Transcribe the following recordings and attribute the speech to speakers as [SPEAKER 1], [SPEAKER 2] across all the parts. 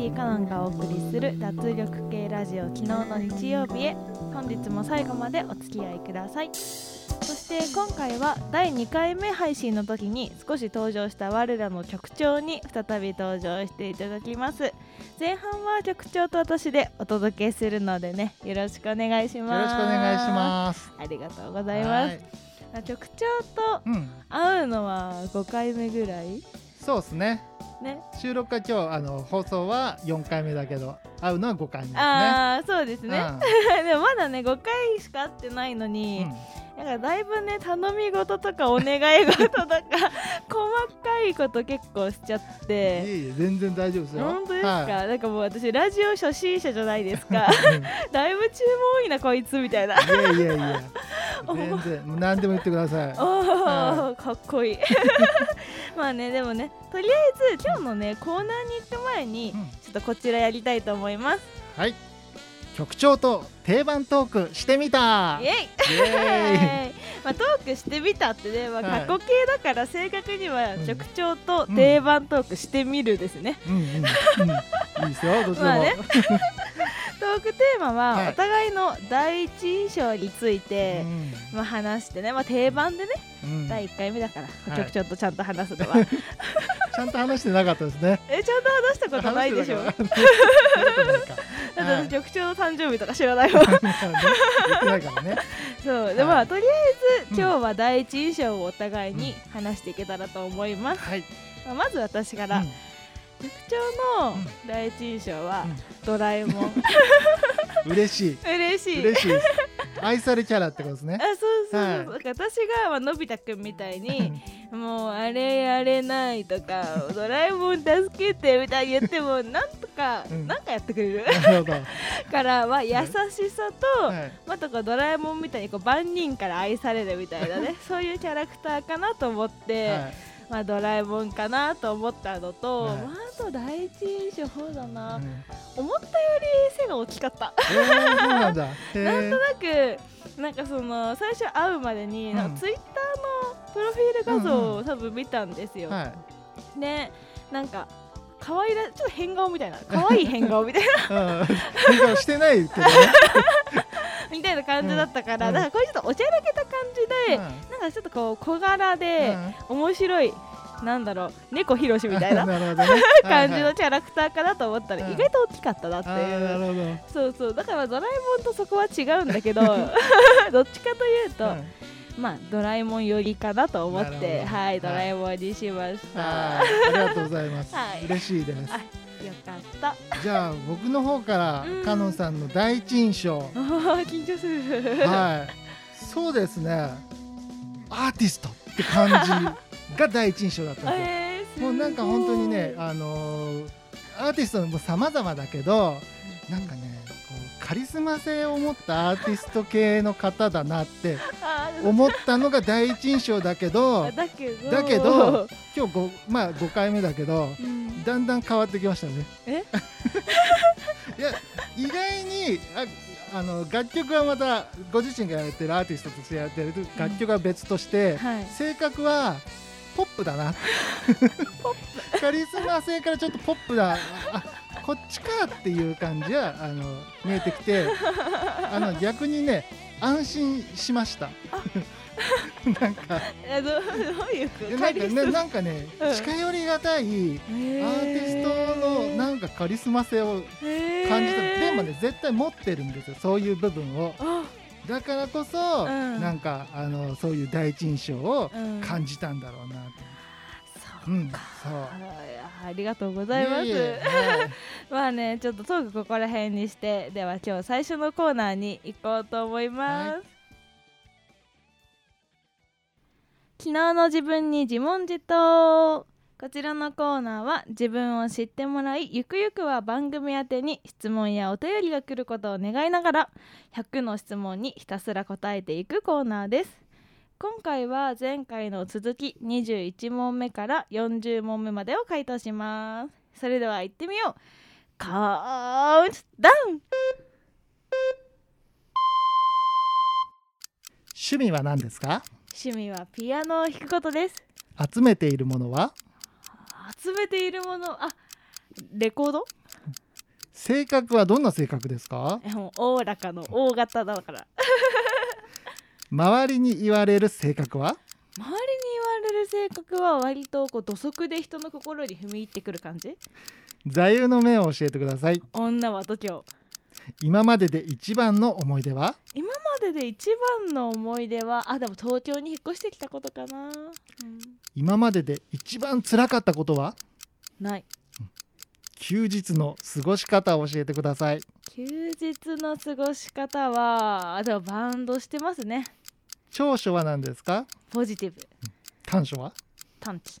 [SPEAKER 1] ティカノンがお送りする脱力系ラジオ昨日の日曜日へ。本日も最後までお付き合いください。そして今回は第2回目配信の時に少し登場した我らの局長に再び登場していただきます。前半は局長と私でお届けするのでねよろしくお願いします。
[SPEAKER 2] よろしくお願いします。
[SPEAKER 1] ありがとうございます。
[SPEAKER 2] はい。
[SPEAKER 1] 局長と
[SPEAKER 2] うん。
[SPEAKER 1] 会うのは5回目ぐらい？
[SPEAKER 2] そうですね。
[SPEAKER 1] ね。
[SPEAKER 2] 収録は今日あの放送は4回目だけど会うのは5回目ですね。
[SPEAKER 1] ああそうですね、
[SPEAKER 2] う
[SPEAKER 1] でもまだね5回しか会ってないのに、
[SPEAKER 2] ん
[SPEAKER 1] なんかだいぶね頼み事とかお願い事とか細かいこと結構しちゃっ
[SPEAKER 2] うん、い
[SPEAKER 1] て
[SPEAKER 2] えいえ全然大丈夫ですよ。
[SPEAKER 1] 本当ですか、
[SPEAKER 2] は
[SPEAKER 1] なんかもう私ラジオ初心者じゃないですか。
[SPEAKER 2] い
[SPEAKER 1] だいぶ注文多いなこいつみたいな。
[SPEAKER 2] いやいやいや 全然何でも言ってください。
[SPEAKER 1] おーかっこいい。まあねでもねとりあえず今日のねコーナーに行く前に
[SPEAKER 2] うん。
[SPEAKER 1] ちょっとこちらやりたいと思います。
[SPEAKER 2] はい局長と定番トークしてみた。
[SPEAKER 1] イエイ。
[SPEAKER 2] イエ
[SPEAKER 1] まあ、トークしてみたってね、まあ、
[SPEAKER 2] はい。
[SPEAKER 1] 過去形だから正確には
[SPEAKER 2] うん。
[SPEAKER 1] 局長と定番トークしてみるですね、
[SPEAKER 2] いいですよ どっちでも、
[SPEAKER 1] まあね。トークテーマ
[SPEAKER 2] は
[SPEAKER 1] はい。お互いの第一印象について、まあ、話してね、まあ、定番でね、
[SPEAKER 2] うん。うん
[SPEAKER 1] 第1回目だから、
[SPEAKER 2] はい。
[SPEAKER 1] 局長とちゃんと話すのは。
[SPEAKER 2] ちゃんと話してなかったですね。
[SPEAKER 1] えちゃんと話したことないでしょ？だ局長の誕生日とか知らないもん
[SPEAKER 2] 言ってないからね。
[SPEAKER 1] そう。で、
[SPEAKER 2] はい。
[SPEAKER 1] まあとりあえ
[SPEAKER 2] うん。
[SPEAKER 1] ず今日は第一印象をお互いに話していけたらと思います、
[SPEAKER 2] はい、
[SPEAKER 1] まあまず私から、
[SPEAKER 2] うん。
[SPEAKER 1] 局長の
[SPEAKER 2] うん
[SPEAKER 1] 第一印象は、
[SPEAKER 2] うん。
[SPEAKER 1] ドラえもん。
[SPEAKER 2] 嬉しい。
[SPEAKER 1] 嬉しい。
[SPEAKER 2] 嬉しい。です愛されキャラってことですね。
[SPEAKER 1] あそうそうそう、
[SPEAKER 2] はい。
[SPEAKER 1] 私が、まあのび太くんみたいにもうあれやれないとかドラえもん助けてみたいに言ってもなんとか、
[SPEAKER 2] うん。
[SPEAKER 1] なんかやってくれる？からは優しさと、
[SPEAKER 2] はい。
[SPEAKER 1] まあ、とかドラえもんみたいにこう万人から愛されるみたいなね そういうキャラクターかなと思って、
[SPEAKER 2] はい。
[SPEAKER 1] まあ、ドラえもんかなと思ったのと、
[SPEAKER 2] はい。
[SPEAKER 1] まあ、あと第一印象そうだな、
[SPEAKER 2] うん。
[SPEAKER 1] 思ったより背が大きかった。
[SPEAKER 2] えー、なん
[SPEAKER 1] となくなんかその最初会うまでに、
[SPEAKER 2] うん。
[SPEAKER 1] ツイッターのプロフィール画像
[SPEAKER 2] うん
[SPEAKER 1] を多分見たんですよ。
[SPEAKER 2] はい。
[SPEAKER 1] でなんか可愛らちょっと変顔みたいな。可愛い変顔みたいな。
[SPEAKER 2] うん。変顔してないけどね。
[SPEAKER 1] みたいな感じだったから、
[SPEAKER 2] うん。
[SPEAKER 1] だからこれちょっとおちゃらけた感じで、
[SPEAKER 2] うん。
[SPEAKER 1] なんかちょっとこう小柄で
[SPEAKER 2] うん。
[SPEAKER 1] 面白いなんだろう猫ひろしみたいな
[SPEAKER 2] ね
[SPEAKER 1] 感じ
[SPEAKER 2] はいはい
[SPEAKER 1] のキャラクターかなと思ったら
[SPEAKER 2] うん。
[SPEAKER 1] 意外と大きかったなっていう。そうそう。だからドラえもんとそこは違うんだけどどっちかというと、
[SPEAKER 2] ど、うん
[SPEAKER 1] まあドラえもん寄りかなと思ってはいドラえもんにしました、
[SPEAKER 2] はいありがとうございます、
[SPEAKER 1] はい。
[SPEAKER 2] 嬉しいです。
[SPEAKER 1] あよかった。
[SPEAKER 2] じゃあ僕の方から
[SPEAKER 1] うん
[SPEAKER 2] かのんさんの第一印象。
[SPEAKER 1] 緊張する
[SPEAKER 2] はい。そうですね。アーティストって感じが第一印象だったんですよ。もうなんか本当にねあのーアーティストも様々だけどなんかねカリスマ性を持ったアーティスト系の方だなって 思ったのが第一印象だけど
[SPEAKER 1] だけど。
[SPEAKER 2] だけど今日ごまあ5回目だけど
[SPEAKER 1] うん。
[SPEAKER 2] だんだん変わってきましたね。
[SPEAKER 1] え？
[SPEAKER 2] いや意外にああの楽曲はまたご自身がやってるアーティストとしてやってる楽曲は別として、
[SPEAKER 1] はい。
[SPEAKER 2] 性格はポップだな。カリスマ性からちょっとポップだあこっちかっていう感じはあの見えてきて あの逆にね安心しました。なんか。なんかねなんかね、
[SPEAKER 1] うん。
[SPEAKER 2] 近寄りがたいアーティストのなんかカリスマ性を感じた、でもね絶対持ってるんですよそういう部分を。
[SPEAKER 1] あ。
[SPEAKER 2] だからこそ、
[SPEAKER 1] うん。
[SPEAKER 2] なんかあのそういう第一印象を
[SPEAKER 1] うん。
[SPEAKER 2] 感じたんだろうなと、
[SPEAKER 1] そう
[SPEAKER 2] うんそう。
[SPEAKER 1] あありがとうございます。
[SPEAKER 2] いえいえはい。
[SPEAKER 1] まあねちょっとトークここら辺にしてでは今日最初のコーナーに行こうと思います、
[SPEAKER 2] はい。
[SPEAKER 1] 昨日の自分に自問自答。こちらのコーナーは自分を知ってもらいゆくゆくは番組宛てに質問やお便りが来ることを願いながら100の質問にひたすら答えていくコーナーです今回は前回の続き21問目から40問目までを回答します。それでは行ってみよう。カウントダウン。
[SPEAKER 2] 趣味は何ですか？
[SPEAKER 1] 趣味はピアノを弾くことです。
[SPEAKER 2] 集めているものは？
[SPEAKER 1] 集めているものあレコード？
[SPEAKER 2] 性格はどんな性格ですか？
[SPEAKER 1] おおらかの大型だから
[SPEAKER 2] 周りに言われる性格は？
[SPEAKER 1] 周りに言われる性格は割とこう土足で人の心に踏み入ってくる感じ？
[SPEAKER 2] 座右の銘を教えてください。
[SPEAKER 1] 女は度胸。
[SPEAKER 2] 今までで一番の思い出は？
[SPEAKER 1] 今までで一番の思い出は？あでも東京に引っ越してきたことかな、うん、
[SPEAKER 2] 今までで一番辛かったことは？
[SPEAKER 1] ない。
[SPEAKER 2] 休日の過ごし方を教えてください。
[SPEAKER 1] 休日の過ごし方はあでもバンドしてますね
[SPEAKER 2] 長所は何ですか？
[SPEAKER 1] ポジティブ
[SPEAKER 2] 短所は？
[SPEAKER 1] 探知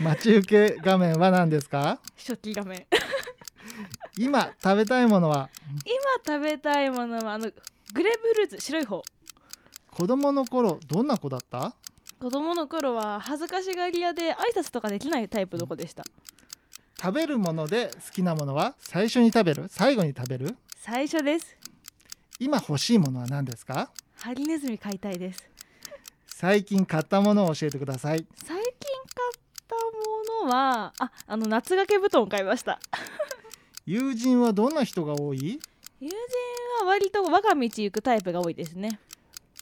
[SPEAKER 2] 待ち受け画面は何ですか？
[SPEAKER 1] 初期画面。
[SPEAKER 2] 今食べたいものは？
[SPEAKER 1] 今食べたいものはあのグレープフルーツ白い方。
[SPEAKER 2] 子供の頃どんな子だった？
[SPEAKER 1] 子供の頃は恥ずかしがり屋で挨拶とかできないタイプの子でした。
[SPEAKER 2] 食べるもので好きなものは？最初に食べる？最後に食べる？
[SPEAKER 1] 最初です。
[SPEAKER 2] 今欲しいものは何ですか？
[SPEAKER 1] ハリネズミ飼いたいです。
[SPEAKER 2] 最近買ったものを教えてください。
[SPEAKER 1] 最近買ったものはああの夏掛け布団を買いました。
[SPEAKER 2] 友人はどんな人が多い？
[SPEAKER 1] 友人は割と我が道行くタイプが多いですね。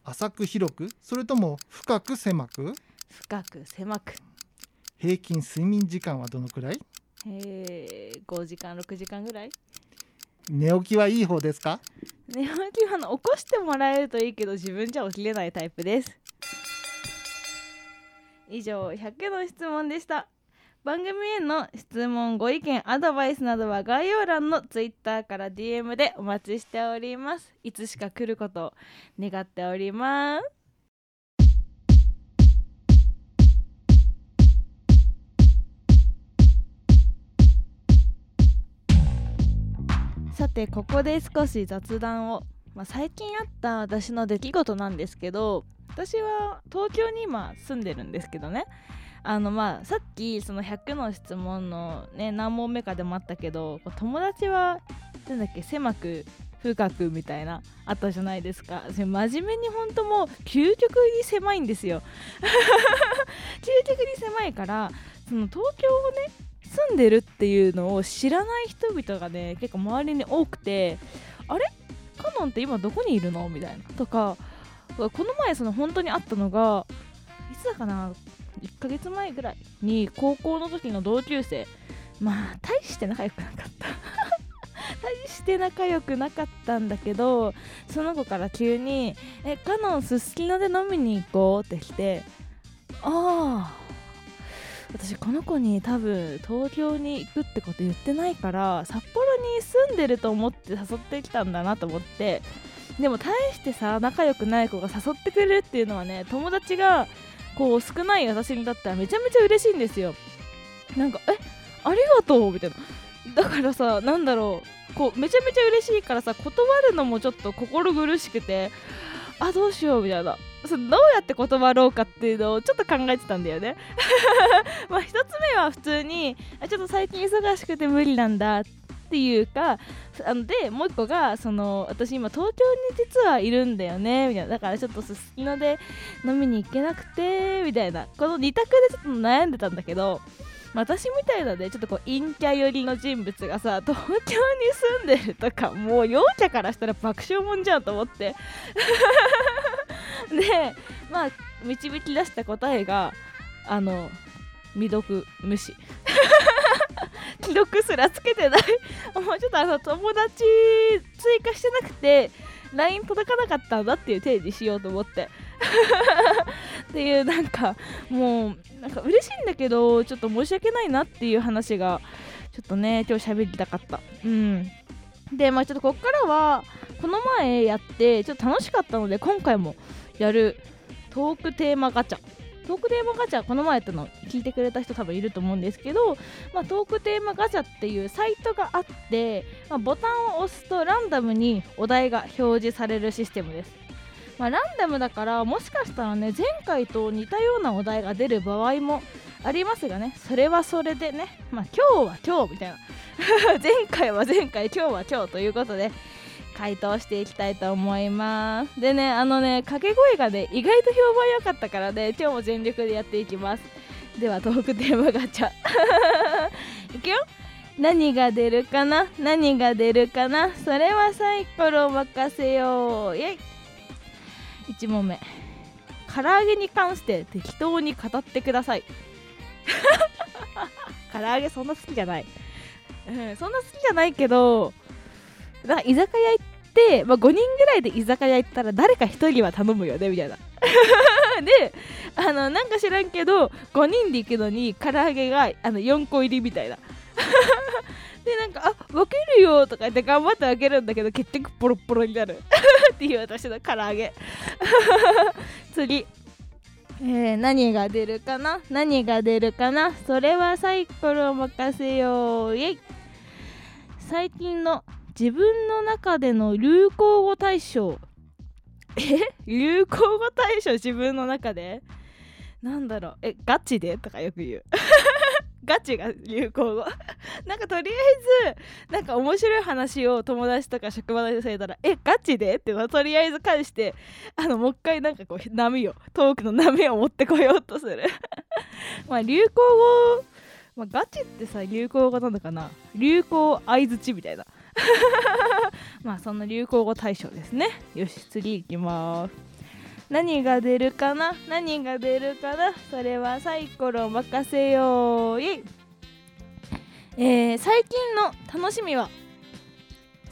[SPEAKER 2] 浅く広く？それとも深く狭く？
[SPEAKER 1] 深く狭く。
[SPEAKER 2] 平均睡眠時間はどのくらい？
[SPEAKER 1] えー、5時間6時間ぐらい。
[SPEAKER 2] 寝起きはいい方ですか？
[SPEAKER 1] 寝起きはあの起こしてもらえるといいけど自分じゃ起きれないタイプです。以上100の質問でした。番組への質問ご意見アドバイスなどは概要欄の Twitter から DM でお待ちしております。いつしか来ることを願っております。さてここで少し雑談を、まあ、最近あった私の出来事なんですけど私は東京に今住んでるんですけどね。あのまあさっきその100の質問のね何問目かでもあったけど友達はなんだっけ狭く深くみたいなあったじゃないですか。真面目に本当もう究極に狭いんですよ。究極に狭いからその東京をね住んでるっていうのを知らない人々がね結構周りに多くてあれ？カノンって今どこにいるの？みたいな。とかこの前その本当にあったのがいつだかな？1ヶ月前ぐらいに高校の時の同級生まあ大して仲良くなかった。大して仲良くなかったんだけどその子から急に「えカノンすすきので飲みに行こう」って来てああ私この子に多分東京に行くってこと言ってないから札幌に住んでると思って誘ってきたんだなと思って。でも大してさ仲良くない子が誘ってくれるっていうのはね友達がこう少ない私にだったらめちゃめちゃ嬉しいんですよ。なんかえありがとうみたいな。だからさなんだろう。こうめちゃめちゃ嬉しいからさ断るのもちょっと心苦しくてあどうしようみたいな。そどうやって断ろうかっていうのをちょっと考えてたんだよね。まあ一つ目は普通にちょっと最近忙しくて無理なんだっていうかあのでもう一個がその私今東京に実はいるんだよねみたいな。だからちょっとすすきので飲みに行けなくてみたいな。この2択でちょっと悩んでたんだけど私みたいなねちょっとこう陰キャ寄りの人物がさ東京に住んでるとかもう陽キャからしたら爆笑もんじゃんと思って。でまあ導き出した答えがあの未読無視。既読すらつけてない。もうちょっとあの友達追加してなくて LINE 届かなかったんだっていう定義しようと思って。っていうなんかもうなんか嬉しいんだけどちょっと申し訳ないなっていう話がちょっとね今日喋りたかった。うん。でまあちょっとこっからはこの前やってちょっと楽しかったので今回もやる。トークテーマガチャ。トークテーマガチャこの前やったの聞いてくれた人多分いると思うんですけど、まあ、トークテーマガチャっていうサイトがあって、まあ、ボタンを押すとランダムにお題が表示されるシステムです、まあ、ランダムだからもしかしたらね前回と似たようなお題が出る場合もありますがねそれはそれでね、まあ、今日は今日みたいな。前回は前回今日は今日ということで回答していきたいと思います。でねあのね掛け声がね意外と評判良かったからね今日も全力でやっていきます。ではトークテーマガチャ。いくよ。何が出るかな？何が出るかな？それはサイコロ任せよう。イェイ。1問目。唐揚げに関して適当に語ってください。唐揚げそんな好きじゃない、うん、そんな好きじゃないけどだから居酒屋行って、まあ、5人ぐらいで居酒屋行ったら誰か1人は頼むよねみたいな。であのなんか知らんけど5人で行くのに唐揚げがあの4個入りみたいな。でなんか「あ分けるよ」とか言って頑張って分けるんだけど結局ポロポロになる。っていう私の唐揚げ。次。えー、何が出るかな？何が出るかな？それはサイコロ任せよう。イェイ。最近の自分の中での流行語大賞。え？流行語大賞自分の中で？なんだろう。えガチで？とかよく言う。ガチが流行語。なんかとりあえずなんか面白い話を友達とか職場でされたら「えガチで?」ってとりあえず返してあのもう一回なんかこう波をトークの波を持ってこようとする。まあ流行語まあ、ガチってさ流行語なのかな？流行相づちみたいな。まあその流行語大賞ですね。よし次いきます。何が出るかな？何が出るかな？それはサイコロ任せよう。いえー、最近の楽しみは？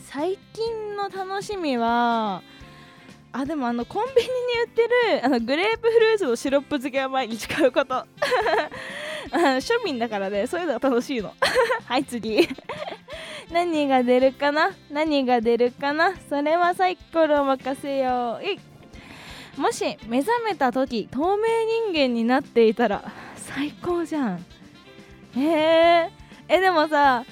[SPEAKER 1] 最近の楽しみはあでもあのコンビニに売ってる あのグレープフルーツのシロップ漬けを毎日買うこと。庶民だからねそういうのが楽しいの。はい次。何が出るかな？何が出るかな？それはサイコロ任せよう。い。もし目覚めた時透明人間になっていたら最高じゃん。へええでもさ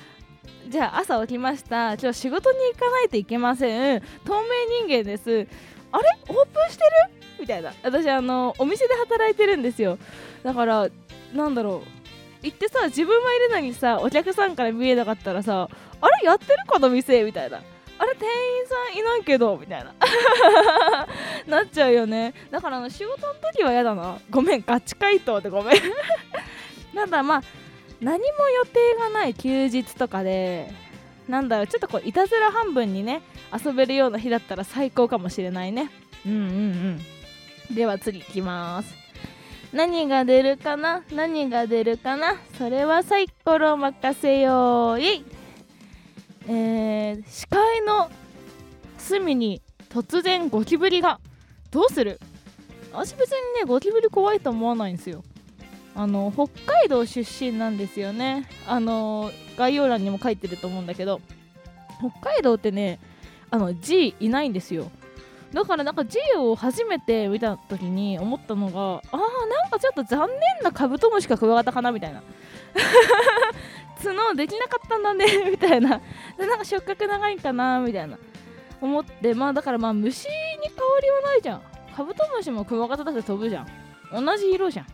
[SPEAKER 1] じゃあ朝起きました。今日仕事に行かないといけません。透明人間です。あれ？オープンしてる？みたいな。私あのお店で働いてるんですよ。だからなんだろう。行ってさ自分はいるのにさお客さんから見えなかったらさあれ？やってるこの店？みたいな。あれ？店員さんいないけど？みたいな。なっちゃうよね。だからあの仕事の時は嫌だな。ごめん。ガチ回答でごめん。なんだまあ何も予定がない休日とかでなんだろうちょっとこういたずら半分にね遊べるような日だったら最高かもしれないね。うんうんうん。では次いきます。何が出るかな？何が出るかな？それはサイコロ任せようい。えー、視界の隅に突然ゴキブリが。どうする？私別にねゴキブリ怖いと思わないんですよあの北海道出身なんですよね。あの概要欄にも書いてると思うんだけど。北海道ってねあの G いないんですよ。だからなんか G を初めて見た時に思ったのがあーなんかちょっと残念なカブトムシかクワガタかなみたいな。角できなかったんだねみたいな。でなんか触覚長いんかなみたいな。思ってまあだからまあ虫に変わりはないじゃん。カブトムシもクワガタだって飛ぶじゃん。同じ色じゃん。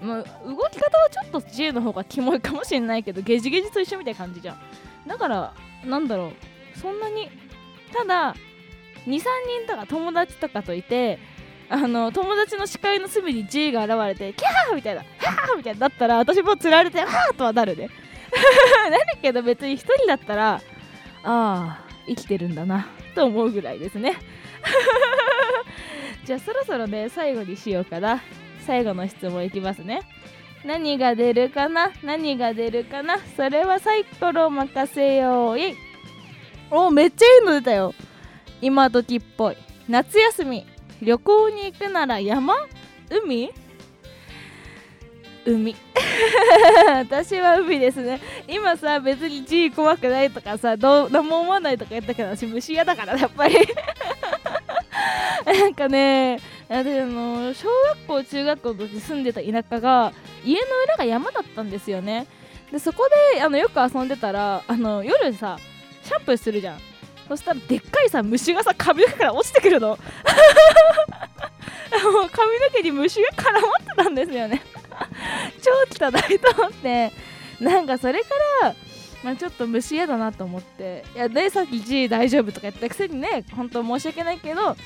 [SPEAKER 1] まあ、動き方はちょっと J の方がキモいかもしれないけどゲジゲジと一緒みたいな感じじゃん。だからなんだろう。そんなにただ23人とか友達とかといてあの友達の視界の隅に J が現れてキャーみたいなハーみたいなだったら私も釣られてハーとはなるね。なるけど別に1人だったらああ生きてるんだなと思うぐらいですね。じゃあそろそろね最後にしようかな。最後の質問いきますね。何が出るかな？何が出るかな？それはサイコロ任せようい。おめっちゃいいの出たよ。今時っぽい。夏休み。旅行に行くなら山？海？海。私は海ですね。今さ別に G 怖くないとかさどう何も思わないとか言ったけど私虫嫌だからやっぱり。なんかねあの小学校中学校の時住んでた田舎が家の裏が山だったんですよね。でそこであのよく遊んでたらあの夜さシャンプーするじゃん。そしたらでっかいさ虫がさ髪の毛から落ちてくるの。もう髪の毛に虫が絡まってたんですよね。超汚いと思って。なんかそれからまあ、ちょっと虫嫌だなと思って。いやでさっき G 大丈夫とか言ったくせにね本当申し訳ないけど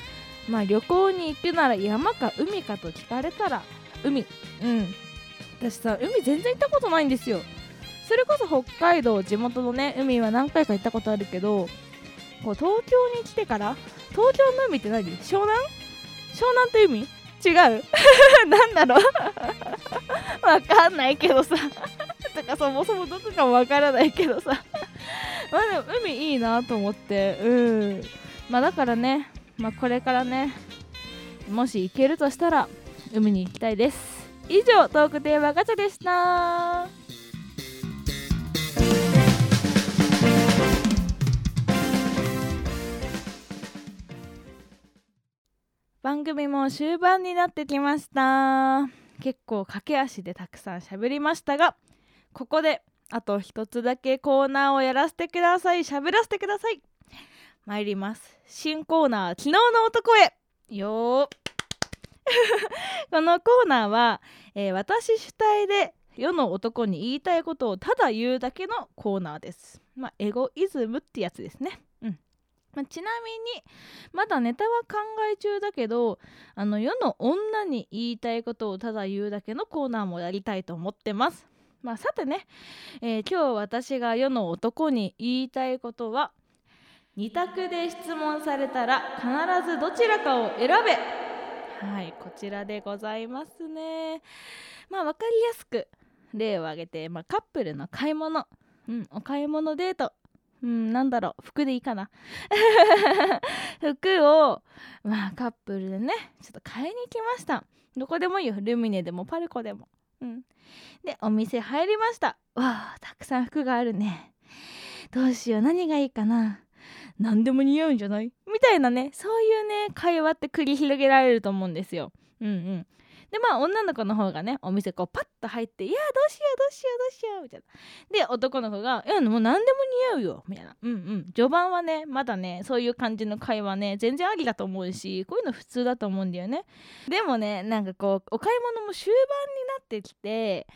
[SPEAKER 1] まあ旅行に行くなら山か海かと聞かれたら海。うん。私さ海全然行ったことないんですよ。それこそ北海道地元のね海は何回か行ったことあるけどこう東京に来てから東京の海って何？湘南？湘南って海？違う？なんだろう？わかんないけどさ。とかそもそもどこかもわからないけどさ。まあでも海いいなと思って。うん。まあだからねまあこれからねもし行けるとしたら海に行きたいです。以上トークテーマガチャでした。番組も終盤になってきました。結構駆け足でたくさん喋りましたがここであと一つだけコーナーをやらせてください。喋らせてください。参ります。新コーナー昨日の男へ。よ このコーナーは、えー、私主体で世の男に言いたいことをただ言うだけのコーナーです。まあエゴイズムってやつですね。うん。まあ、ちなみにまだネタは考え中だけどあの世の女に言いたいことをただ言うだけのコーナーもやりたいと思ってます。まあさてね、えー、今日私が世の男に言いたいことは2択で質問されたら必ずどちらかを選べ。はいこちらでございますね。まあ分かりやすく例を挙げて、まあ、カップルの買い物。うんお買い物デート。うんなんだろう。服でいいかな。服をまあカップルでねちょっと買いに行きました。どこでもいいよ。ルミネでもパルコでも。うん。でお店入りました。わあたくさん服があるね。どうしよう。何がいいかな。何でも似合うんじゃない？みたいなねそういうね会話って繰り広げられると思うんですよ。うんうん。でまあ女の子の方がねお店こうパッと入って「いやどうしようどうしようどうしよう」みたいな。で男の子が「いやもう何でも似合うよ」みたいな。うんうん。序盤はねまだねそういう感じの会話ね全然ありだと思うしこういうの普通だと思うんだよね。でもねなんかこうお買い物も終盤になってきて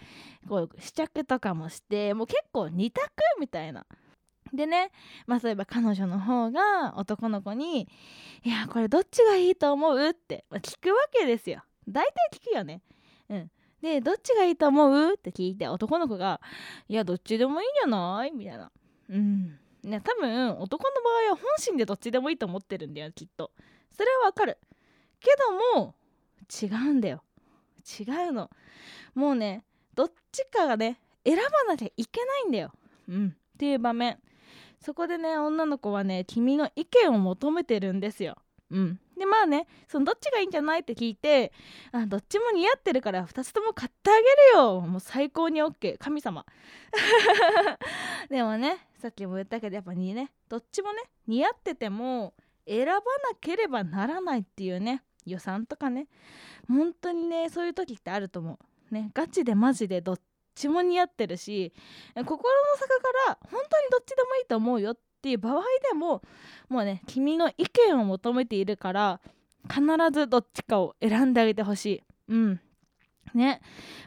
[SPEAKER 1] こう試着とかもしてもう結構2択みたいな。でね、まあ、例えば彼女の方が男の子に「いやこれどっちがいいと思う?」って、ま、聞くわけですよ。大体聞くよね。うん。で、どっちがいいと思う？って聞いて、男の子が、いや、どっちでもいいんじゃない？みたいな。うん。ね、多分、男の場合は本心でどっちでもいいと思ってるんだよ、きっと。それはわかる。けども、違うんだよ。違うの。もうね、どっちかがね、選ばなきゃいけないんだよ。うん。っていう場面。そこでね、女の子はね、君の意見を求めてるんですよ。うん。でまあねそのどっちがいいんじゃないって聞いてあどっちも似合ってるから2つとも買ってあげるよ。もう最高に OK 神様。でもねさっきも言ったけどやっぱにねどっちもね似合ってても選ばなければならないっていうね予算とかね。本当にねそういう時ってあると思う。ねガチでマジでどっちも似合ってるし心の底から本当にどっちでもいいと思うよっていう場合でももうね君の意見を求めているから必ずどっちかを選んであげてほしい。うん。ね。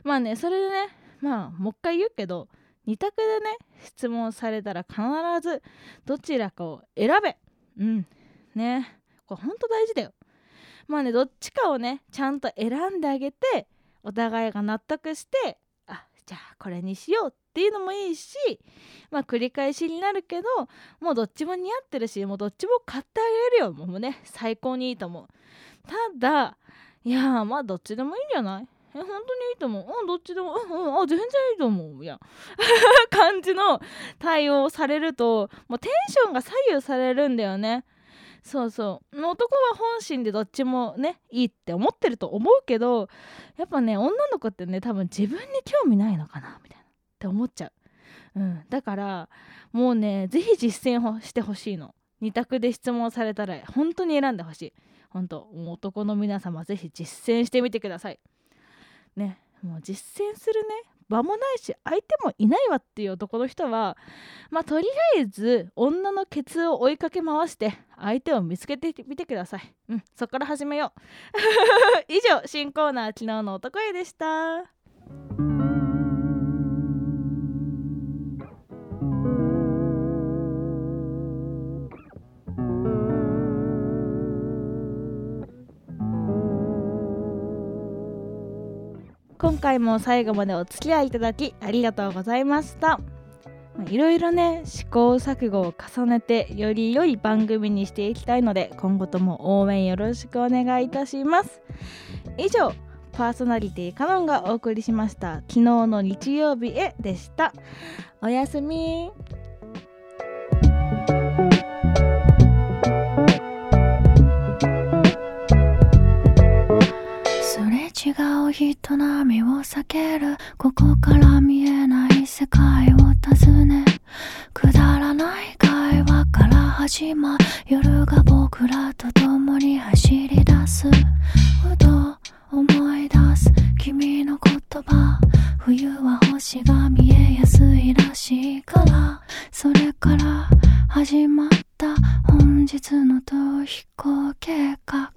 [SPEAKER 1] まあねそれでねまあもう一回言うけど2択でね質問されたら必ずどちらかを選べ。うん。ね。これほんと大事だよ。まあねどっちかをねちゃんと選んであげてお互いが納得してじゃあこれにしようっていうのもいいしまあ繰り返しになるけどもうどっちも似合ってるしもうどっちも買ってあげるよ。もうね最高にいいと思う。ただいやまあどっちでもいいんじゃない？え本当にいいと思う？うんどっちでもうんうんあ全然いいと思う。いや 感じの対応されるともうテンションが左右されるんだよね。そうそう。男は本心でどっちもねいいって思ってると思うけどやっぱね女の子ってね多分自分に興味ないのかなみたいなって思っちゃう、うん、だからもうね是非実践をしてほしいの。2択で質問されたら本当に選んでほしい。本当もう男の皆様是非実践してみてください。ね。もう実践するね。場もないし相手もいないわっていう男の人はまあとりあえず女のケツを追いかけ回して相手を見つけてみてください。うんそっから始めよう。以上新コーナー昨日の男へでした。今回も最後までお付き合いいただきありがとうございました。いろいろね試行錯誤を重ねてより良い番組にしていきたいので今後とも応援よろしくお願いいたします。以上パーソナリティカノンがお送りしました昨日の日曜日へでした。おやすみ。
[SPEAKER 3] 違う人波を避ける。ここから見えない世界を尋ね。くだらない会話から始まる。夜が僕らと共に走り出す。ふと思い出す。君の言葉。冬は星が見えやすいらしいから。それから始まった。本日の逃避行計画。